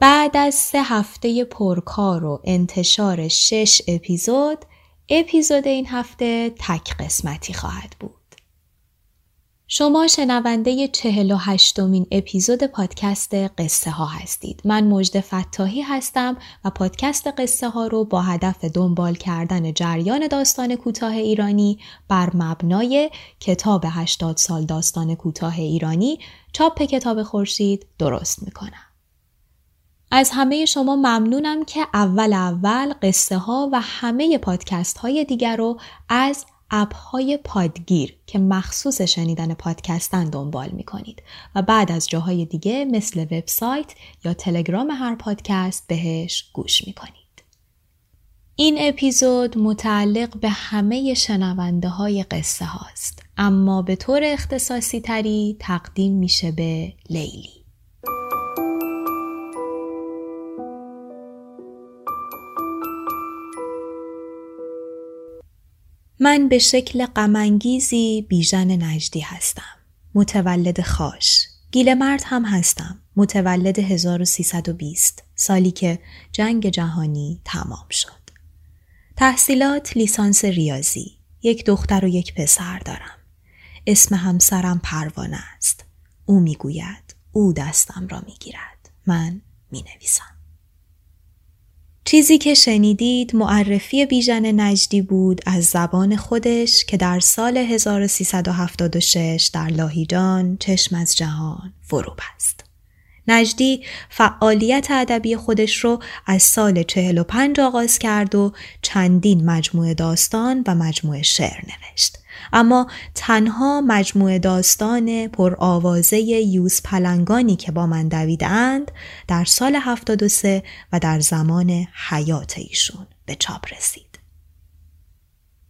بعد از سه هفته پرکار و انتشار شش اپیزود اپیزود این هفته تک قسمتی خواهد بود. شما شنونده و هشتمین اپیزود پادکست قصه ها هستید. من مجد فتاحی هستم و پادکست قصه ها رو با هدف دنبال کردن جریان داستان کوتاه ایرانی بر مبنای کتاب 80 سال داستان کوتاه ایرانی چاپ کتاب خورشید درست می‌کنم. از همه شما ممنونم که اول اول قصه ها و همه پادکست های دیگر رو از اپ های پادگیر که مخصوص شنیدن پادکستن دنبال می کنید و بعد از جاهای دیگه مثل وبسایت یا تلگرام هر پادکست بهش گوش می کنید. این اپیزود متعلق به همه شنونده های قصه هاست اما به طور اختصاصی تری تقدیم میشه به لیلی. من به شکل غمانگیزی بیژن نجدی هستم. متولد خاش. گیل مرد هم هستم. متولد 1320 سالی که جنگ جهانی تمام شد. تحصیلات لیسانس ریاضی. یک دختر و یک پسر دارم. اسم همسرم پروانه است. او می‌گوید او دستم را می‌گیرد. من می نویسم. چیزی که شنیدید معرفی بیژن نجدی بود از زبان خودش که در سال 1376 در لاهیجان چشم از جهان فرو بست. نجدی فعالیت ادبی خودش رو از سال 45 آغاز کرد و چندین مجموعه داستان و مجموعه شعر نوشت. اما تنها مجموعه داستان پرآوازه یوز پلنگانی که با من دویدند در سال 73 و در زمان حیات ایشون به چاپ رسید.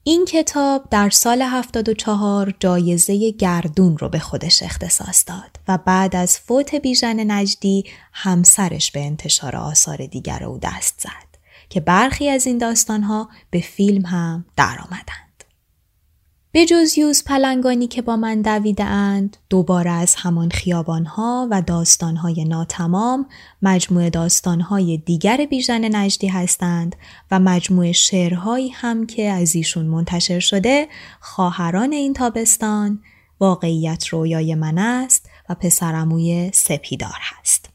این کتاب در سال 74 جایزه گردون رو به خودش اختصاص داد و بعد از فوت بیژن نجدی همسرش به انتشار آثار دیگر او دست زد که برخی از این داستانها به فیلم هم درآمدند. به جز یوز پلنگانی که با من دویده اند دوباره از همان خیابانها و داستانهای ناتمام مجموعه داستانهای دیگر بیژن نجدی هستند و مجموعه شعرهایی هم که از ایشون منتشر شده خواهران این تابستان واقعیت رویای من است و پسرموی سپیدار هست.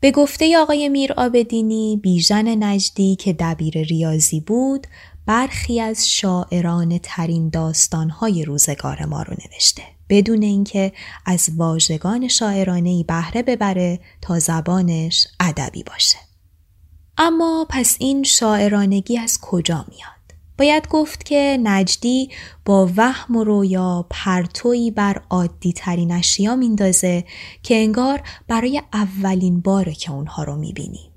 به گفته آقای میر آبدینی بیژن نجدی که دبیر ریاضی بود برخی از شاعران ترین داستانهای روزگار ما رو نوشته. بدون اینکه از واژگان شاعرانه بهره ببره تا زبانش ادبی باشه. اما پس این شاعرانگی از کجا میاد؟ باید گفت که نجدی با وهم و رویا پرتویی بر عادی ترین اشیا میندازه که انگار برای اولین باره که اونها رو می‌بینیم.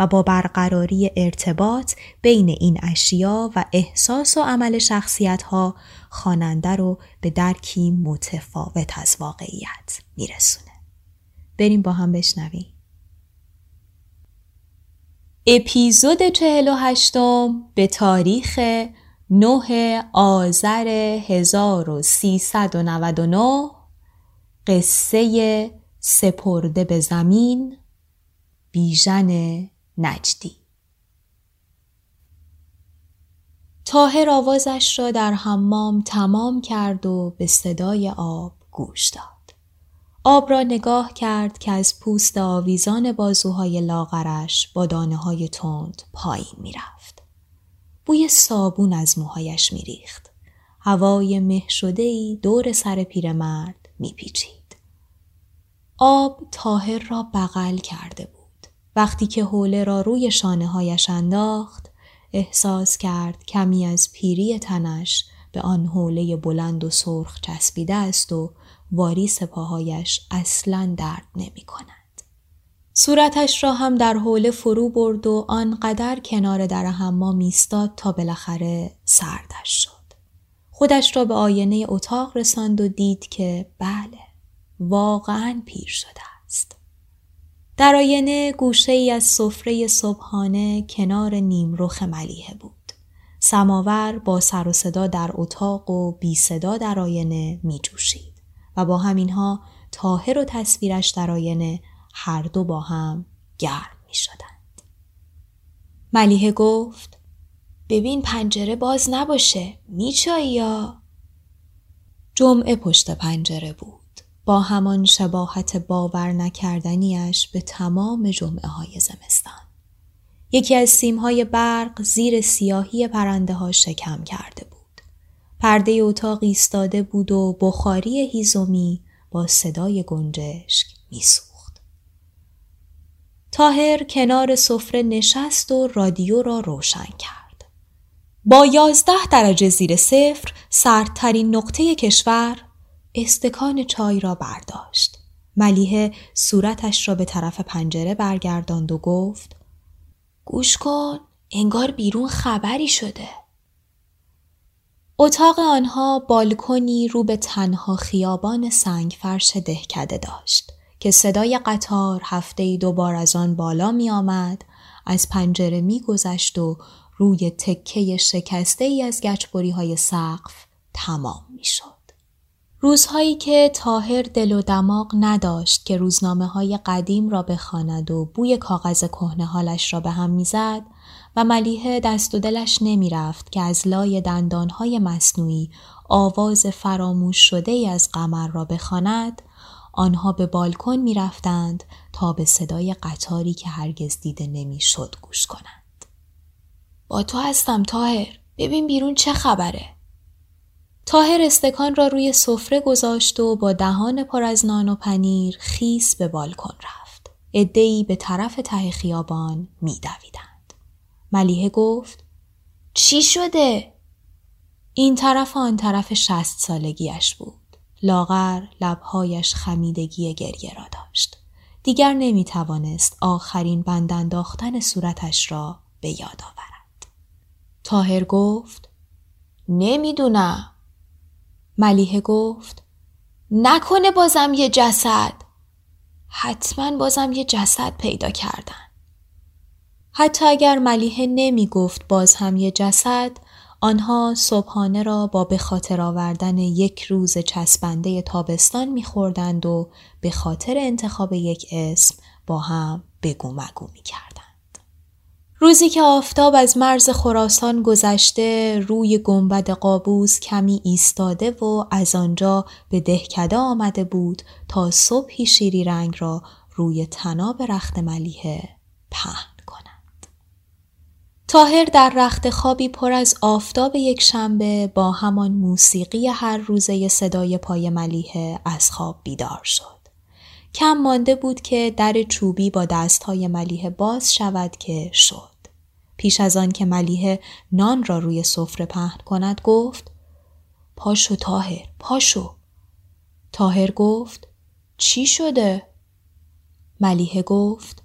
و با برقراری ارتباط بین این اشیا و احساس و عمل شخصیت ها خواننده رو به درکی متفاوت از واقعیت میرسونه. بریم با هم بشنویم. اپیزود 48 به تاریخ 9 آذر 1399 قصه سپرده به زمین بیژن نجدی تاهر آوازش را در حمام تمام کرد و به صدای آب گوش داد. آب را نگاه کرد که از پوست آویزان بازوهای لاغرش با دانه های تند پایین می‌رفت. بوی صابون از موهایش میریخت. هوای مه شده ای دور سر پیرمرد میپیچید. آب تاهر را بغل کرده بود. وقتی که حوله را روی شانه هایش انداخت احساس کرد کمی از پیری تنش به آن حوله بلند و سرخ چسبیده است و واریس پاهایش اصلا درد نمی کند. صورتش را هم در حوله فرو برد و آنقدر کنار در حمام ایستاد تا بالاخره سردش شد. خودش را به آینه اتاق رساند و دید که بله واقعا پیر شده است. در آینه گوشه ای از سفره صبحانه کنار نیمرخ ملیه بود. سماور با سر و صدا در اتاق و بی صدا در آینه می جوشید و با همینها تاهر و تصویرش در آینه هر دو با هم گرم می شدند. ملیه گفت ببین پنجره باز نباشه میچایی یا جمعه پشت پنجره بود با همان شباهت باور نکردنیش به تمام جمعه های زمستان. یکی از سیمهای برق زیر سیاهی پرنده ها شکم کرده بود. پرده اتاق ایستاده بود و بخاری هیزومی با صدای گنجشک میسوخت. تاهر کنار سفره نشست و رادیو را روشن کرد. با یازده درجه زیر صفر سردترین نقطه کشور استکان چای را برداشت. ملیه صورتش را به طرف پنجره برگرداند و گفت گوش کن انگار بیرون خبری شده. اتاق آنها بالکنی رو به تنها خیابان سنگ فرش دهکده داشت که صدای قطار هفته دوبار از آن بالا می آمد از پنجره می گذشت و روی تکه شکسته ای از گچبری های سقف تمام می شد. روزهایی که تاهر دل و دماغ نداشت که روزنامه های قدیم را بخواند و بوی کاغذ کهنه حالش را به هم می‌زد و ملیحه دست و دلش نمی‌رفت که از لای دندانهای مصنوعی آواز فراموش شده از قمر را بخواند آنها به بالکن می‌رفتند تا به صدای قطاری که هرگز دیده نمی‌شد گوش کنند. با تو هستم تاهر ببین بیرون چه خبره تاهر استکان را روی سفره گذاشت و با دهان پر از نان و پنیر خیس به بالکن رفت. ادهی به طرف ته خیابان میدویدند. ملیحه گفت چی شده؟ این طرف آن طرف شست سالگیش بود. لاغر لبهایش خمیدگی گریه را داشت. دیگر نمی توانست آخرین بندانداختن صورتش را به یاد آورد. تاهر گفت نمی‌دونم. ملیحه گفت نکنه بازم یه جسد حتما بازم یه جسد پیدا کردن حتی اگر ملیحه نمی گفت باز هم یه جسد آنها صبحانه را با به خاطر آوردن یک روز چسبنده تابستان میخوردند و به خاطر انتخاب یک اسم با هم بگو مگو می‌کردند. روزی که آفتاب از مرز خراسان گذشته روی گنبد قابوس کمی ایستاده و از آنجا به دهکده آمده بود تا صبحی شیری رنگ را روی تناب رخت ملیه پهن کند. تاهر در رخت خوابی پر از آفتاب یک شنبه با همان موسیقی هر روزه صدای پای ملیه از خواب بیدار شد. کم مانده بود که در چوبی با دستهای ملیه باز شود که شد. پیش از آن که ملیه نان را روی سفره پهن کند گفت پاشو تاهر پاشو. تاهر گفت چی شده؟ ملیه گفت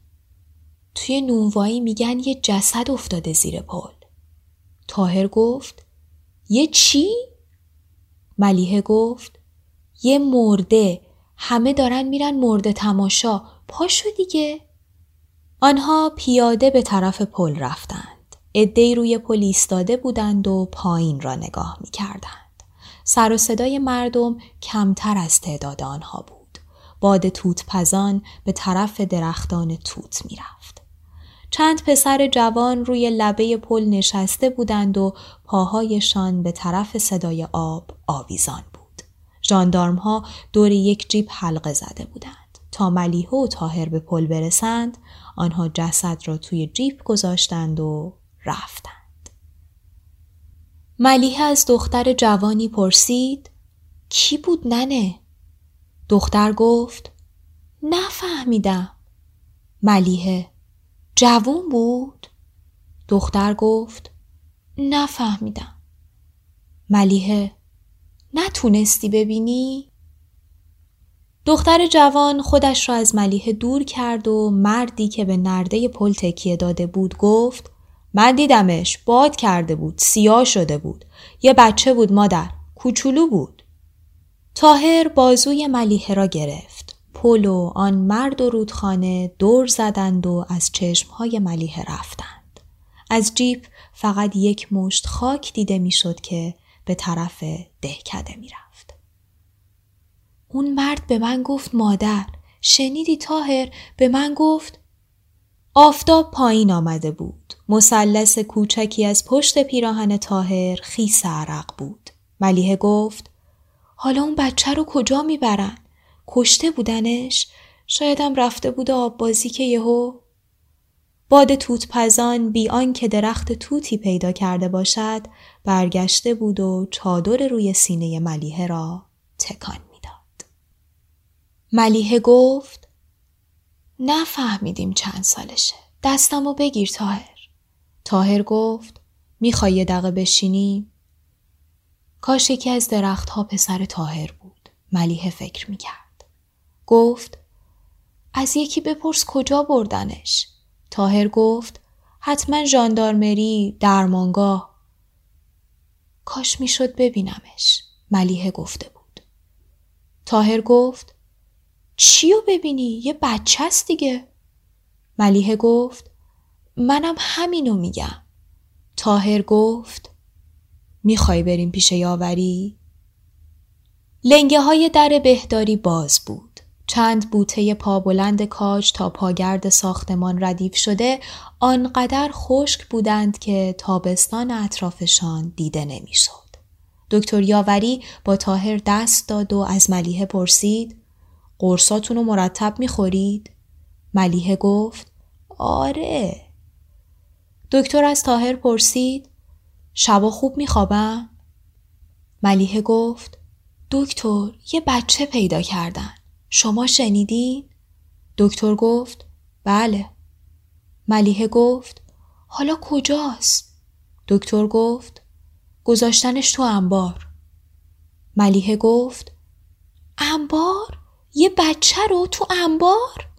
توی نونوایی میگن یه جسد افتاده زیر پل. تاهر گفت یه چی؟ ملیه گفت یه مرده. همه دارن میرن مرده تماشا. پاشو دیگه. آنها پیاده به طرف پل رفتند. عدهای روی پل ایستاده بودند و پایین را نگاه می کردند. سر و صدای مردم کمتر از تعداد آنها بود. باد توت پزان به طرف درختان توت می‌رفت. چند پسر جوان روی لبه پل نشسته بودند و پاهایشان به طرف صدای آب آویزان بود. جاندارم ها دور یک جیب حلقه زده بودند. تا ملیحه و تاهر به پل برسند آنها جسد را توی جیب گذاشتند و رفتند. ملیحه از دختر جوانی پرسید کی بود ننه؟ دختر گفت نفهمیدم. ملیحه جوون بود؟ دختر گفت نفهمیدم. ملیحه نتونستی ببینی؟ دختر جوان خودش را از ملیحه دور کرد و مردی که به نرده پل تکیه داده بود گفت من دیدمش باد کرده بود سیاه شده بود یه بچه بود مادر کوچولو بود. تاهر بازوی ملیحه را گرفت. پل و آن مرد و رودخانه دور زدند و از چشمهای ملیحه رفتند. از جیب فقط یک مشت خاک دیده می‌شد که به طرف دهکده می‌رفت. اون مرد به من گفت مادر شنیدی تاهر به من گفت آفتاب پایین آمده بود. مثلث کوچکی از پشت پیراهن تاهر خیس عرق بود. ملیحه گفت حالا اون بچه رو کجا می‌برن؟ کشته بودنش؟ شایدم رفته بود آب بازی که یهو باد توت پزان بی که درخت توتی پیدا کرده باشد برگشته بود و چادر روی سینه ملیحه را تکان. ملیحه گفت نفهمیدیم چند سالشه. دستمو بگیر تاهر. تاهر گفت می‌خوای یه دقیقه بشینی؟ کاش یکی از درختها پسر تاهر بود. ملیه فکر می‌کرد. گفت از یکی بپرس کجا بردنش؟ تاهر گفت حتما ژاندارمری درمانگاه کاش می‌شد ببینمش ملیه گفته بود تاهر گفت چیو ببینی یه بچه است دیگه ملیه گفت منم همینو میگم تاهر گفت می‌خوای بریم پیش یاوری؟ لنگه های در بهداری باز بود. چند بوته پا بلند کاج تا پاگرد ساختمان ردیف شده آنقدر خشک بودند که تابستان اطرافشان دیده نمی‌شد. دکتر یاوری با تاهر دست داد و از ملیه پرسید قرصاتون رو مرتب می‌خورید؟ ملیه گفت آره. دکتر از تاهر پرسید شبا خوب میخوابم؟ ملیحه گفت دکتر یه بچه پیدا کردن. شما شنیدین؟ دکتر گفت بله. ملیحه گفت حالا کجاست؟ دکتر گفت گذاشتنش تو انبار. ملیحه گفت انبار؟ یه بچه رو تو انبار؟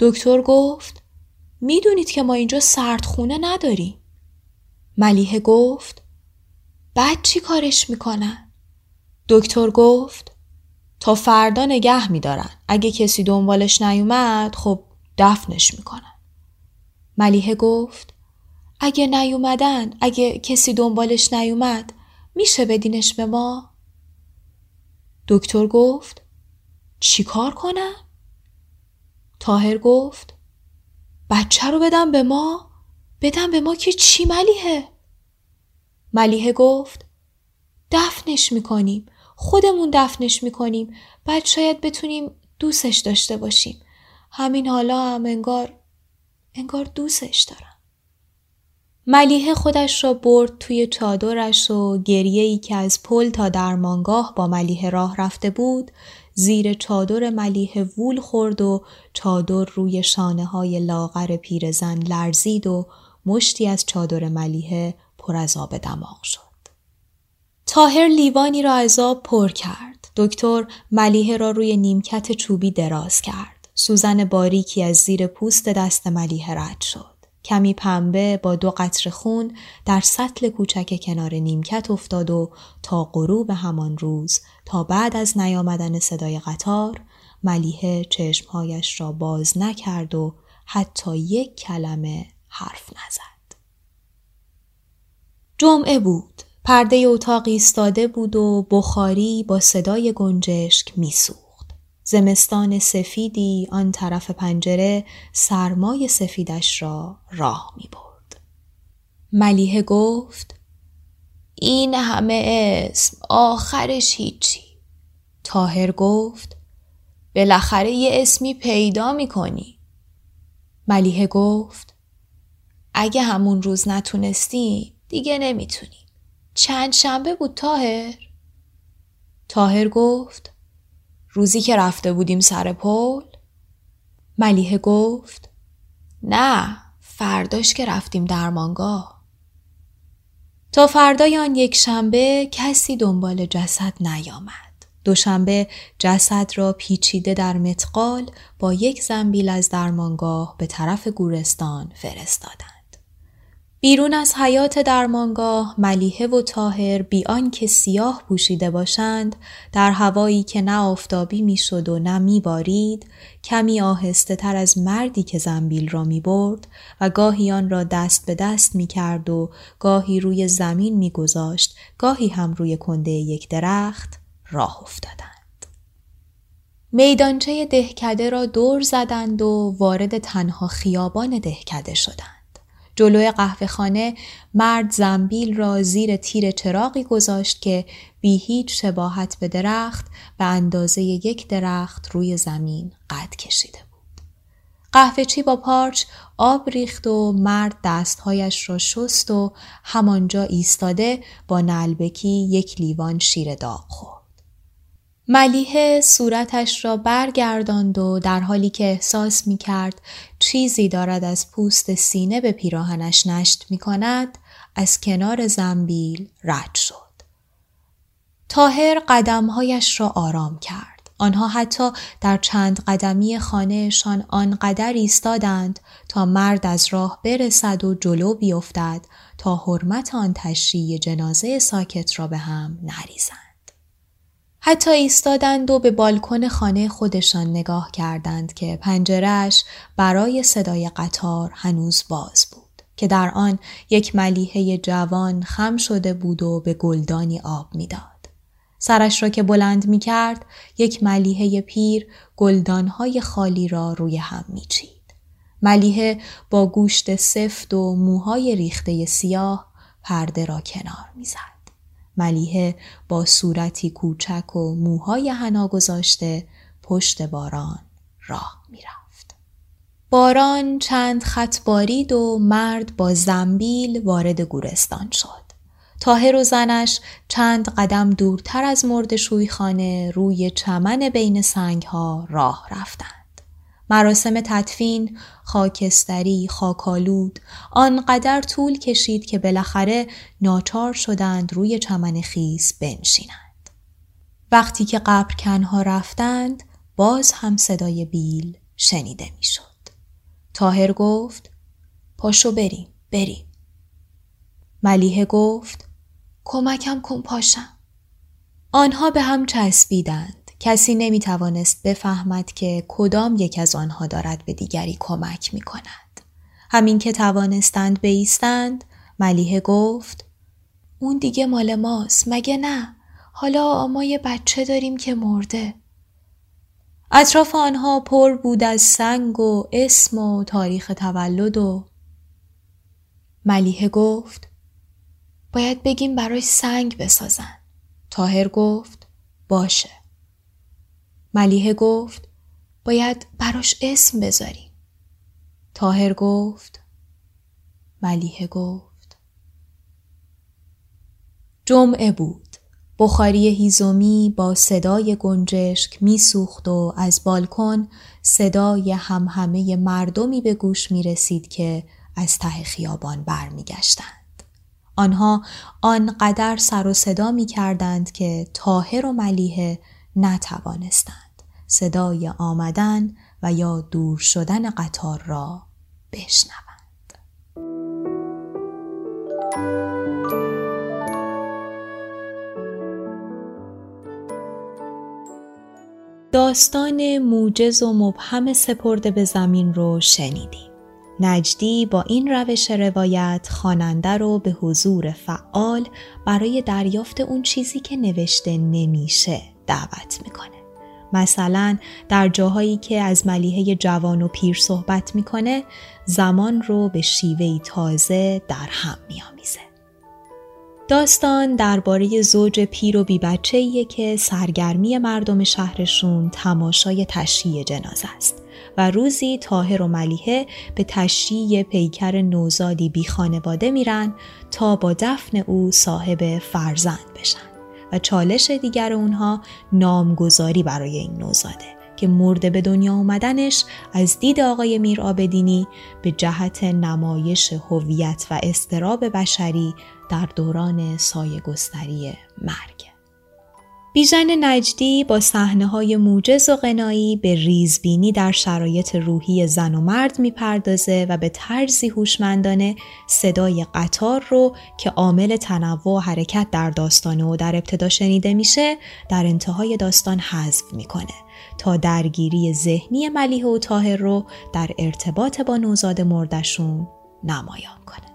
دکتر گفت می‌دونید که ما اینجا سردخونه نداریم. ملیحه گفت بعد چی کارش می‌کنن؟ دکتر گفت تا فردا نگه میدارن. اگه کسی دنبالش نیومد خب دفنش می‌کنن. ملیحه گفت اگه نیومدن اگه کسی دنبالش نیومد میشه بدینش به ما؟ دکتر گفت چی کار کنم؟ تاهر گفت بچه رو بدم به ما؟ بدم به ما که چی ملیه؟ ملیه گفت دفنش می‌کنیم خودمون دفنش می‌کنیم بعد شاید بتونیم دوستش داشته باشیم همین حالا هم انگار انگار دوستش دارم ملیه خودش را برد توی چادرش و گریه ای که از پل تا درمانگاه با ملیه راه رفته بود زیر چادر ملیه وول خورد و چادر روی شانه های لاغر پیرزن لرزید و مشتی از چادر ملیه پر از آب دماغ شد. تاهر لیوانی را از آب پر کرد. دکتر ملیه را روی نیمکت چوبی دراز کرد. سوزن باریکی از زیر پوست دست ملیه رد شد. کمی پنبه با دو قطر خون در سطل کوچک کنار نیمکت افتاد و تا غروب همان روز تا بعد از نیامدن صدای قطار ملیه چشمهایش را باز نکرد و حتی یک کلمه حرف نزد. جمعه بود. پرده اتاق ایستاده بود و بخاری با صدای گنجشک میسوخت. زمستان سفیدی آن طرف پنجره سرمای سفیدش را راه می برد. ملیه گفت این همه اسم آخرش هیچی. تاهر گفت بالاخره یه اسمی پیدا می کنی. ملیه گفت اگه همون روز نتونستی دیگه نمی‌تونی. چند شنبه بود تاهر؟ تاهر گفت روزی که رفته بودیم سر پل؟ ملیه گفت نه فرداش که رفتیم درمانگاه تا فردای آن یک شنبه کسی دنبال جسد نیامد. دوشنبه جسد را پیچیده در متقال با یک زنبیل از درمانگاه به طرف گورستان فرستادند. بیرون از حیات درمانگاه ملیحه و تاهر بیان که سیاه پوشیده باشند در هوایی که نه آفتابی می‌شد و نه میبارید کمی آهسته تر از مردی که زنبیل را می برد و گاهی آن را دست به دست می کرد و گاهی روی زمین می گذاشت گاهی هم روی کنده یک درخت راه افتادند. میدانچه دهکده را دور زدند و وارد تنها خیابان دهکده شدند. جلوی قهوه خانه مرد زنبیل را زیر تیر چراغی گذاشت که بی هیچ شباهت به درخت به اندازه یک درخت روی زمین قد کشیده بود. قهوه چی با پارچ آب ریخت و مرد دستهایش را شست و همانجا ایستاده با نلبکی یک لیوان شیر داغ خورد. ملیه صورتش را برگرداند و در حالی که احساس می کرد چیزی دارد از پوست سینه به پیراهنش نشت می کند از کنار زنبیل رد شد. تاهر قدمهایش را آرام کرد. آنها حتی در چند قدمی خانهشان آنقدر ایستادند تا مرد از راه برسد و جلو بیفتد تا حرمت آن تشریع جنازه ساکت را به هم نریزند. حتی ایستادند و به بالکن خانه خودشان نگاه کردند که پنجرهش برای صدای قطار هنوز باز بود که در آن یک ملیحه جوان خم شده بود و به گلدانی آب می‌داد. سرش را که بلند می کرد یک ملیحه پیر گلدانهای خالی را روی هم می چید. ملیحه با گوشت سفت و موهای ریخته سیاه پرده را کنار می‌زد. ملیه با صورتی کوچک و موهای حنا گذاشته پشت باران راه می‌رفت. باران چند خط بارید و مرد با زنبیل وارد گورستان شد. تاهر و زنش چند قدم دورتر از مرد شویخانه روی چمن بین سنگ ها راه رفتند. مراسم تدفین خاکستری خاکالود آنقدر طول کشید که بالاخره ناچار شدند روی چمن خیس بنشینند. وقتی که قبرکنها رفتند باز هم صدای بیل شنیده می‌شد. تاهر گفت پاشو بریم بریم. ملیه گفت کمکم کن پاشم. آنها به هم چسبیدند. کسی نمی توانست بفهمد که کدام یک از آنها دارد به دیگری کمک می کند. همین که توانستند بیستند ملیه گفت اون دیگه مال ماست مگه نه؟ حالا ما یه بچه داریم که مرده. اطراف آنها پر بود از سنگ و اسم و تاریخ تولد و ملیه گفت باید بگیم برای سنگ بسازن. تاهر گفت باشه. ملیه گفت باید براش اسم بذاریم. تاهر گفت ملیه گفت جمعه بود. بخاری هیزومی با صدای گنجشک میسوخت و از بالکن صدای همهمه مردمی به گوش می رسید که از ته خیابان برمیگشتند. آنها آنقدر سر و صدا می کردند که تاهر و ملیه نتوانستند. صدای آمدن و یا دور شدن قطار را بشنوند. داستان موجز و مبهم سپرده به زمین رو شنیدیم. نجدی با این روش روایت خواننده رو به حضور فعال برای دریافت اون چیزی که نوشته نمیشه دعوت می‌کنه. مثلا در جاهایی که از ملیحه جوان و پیر صحبت می‌کنه زمان رو به شیوهی تازه در هم میآمیزه. داستان درباره زوج پیر و بی بچه که سرگرمی مردم شهرشون تماشای تشییع جنازه است و روزی تاهر و ملیحه به تشییع پیکر نوزادی بی خانواده میرن تا با دفن او صاحب فرزند بشن چالش دیگر اونها نامگذاری برای این نوزاده که مرده به دنیا اومدنش از دید آقای میر آبدینی به جهت نمایش هویت و استراب بشری در دوران سایه گستری مرگ. بیژن نجدی با صحنه های موجز و غنایی به ریزبینی در شرایط روحی زن و مرد می‌پردازه و به طرزی هوشمندانه صدای قطار رو که عامل تنوع و حرکت در داستان و در ابتدا شنیده میشه در انتهای داستان حذف می‌کنه تا درگیری ذهنی ملیح و تاهر رو در ارتباط با نوزاد مردشون نمایان کنه.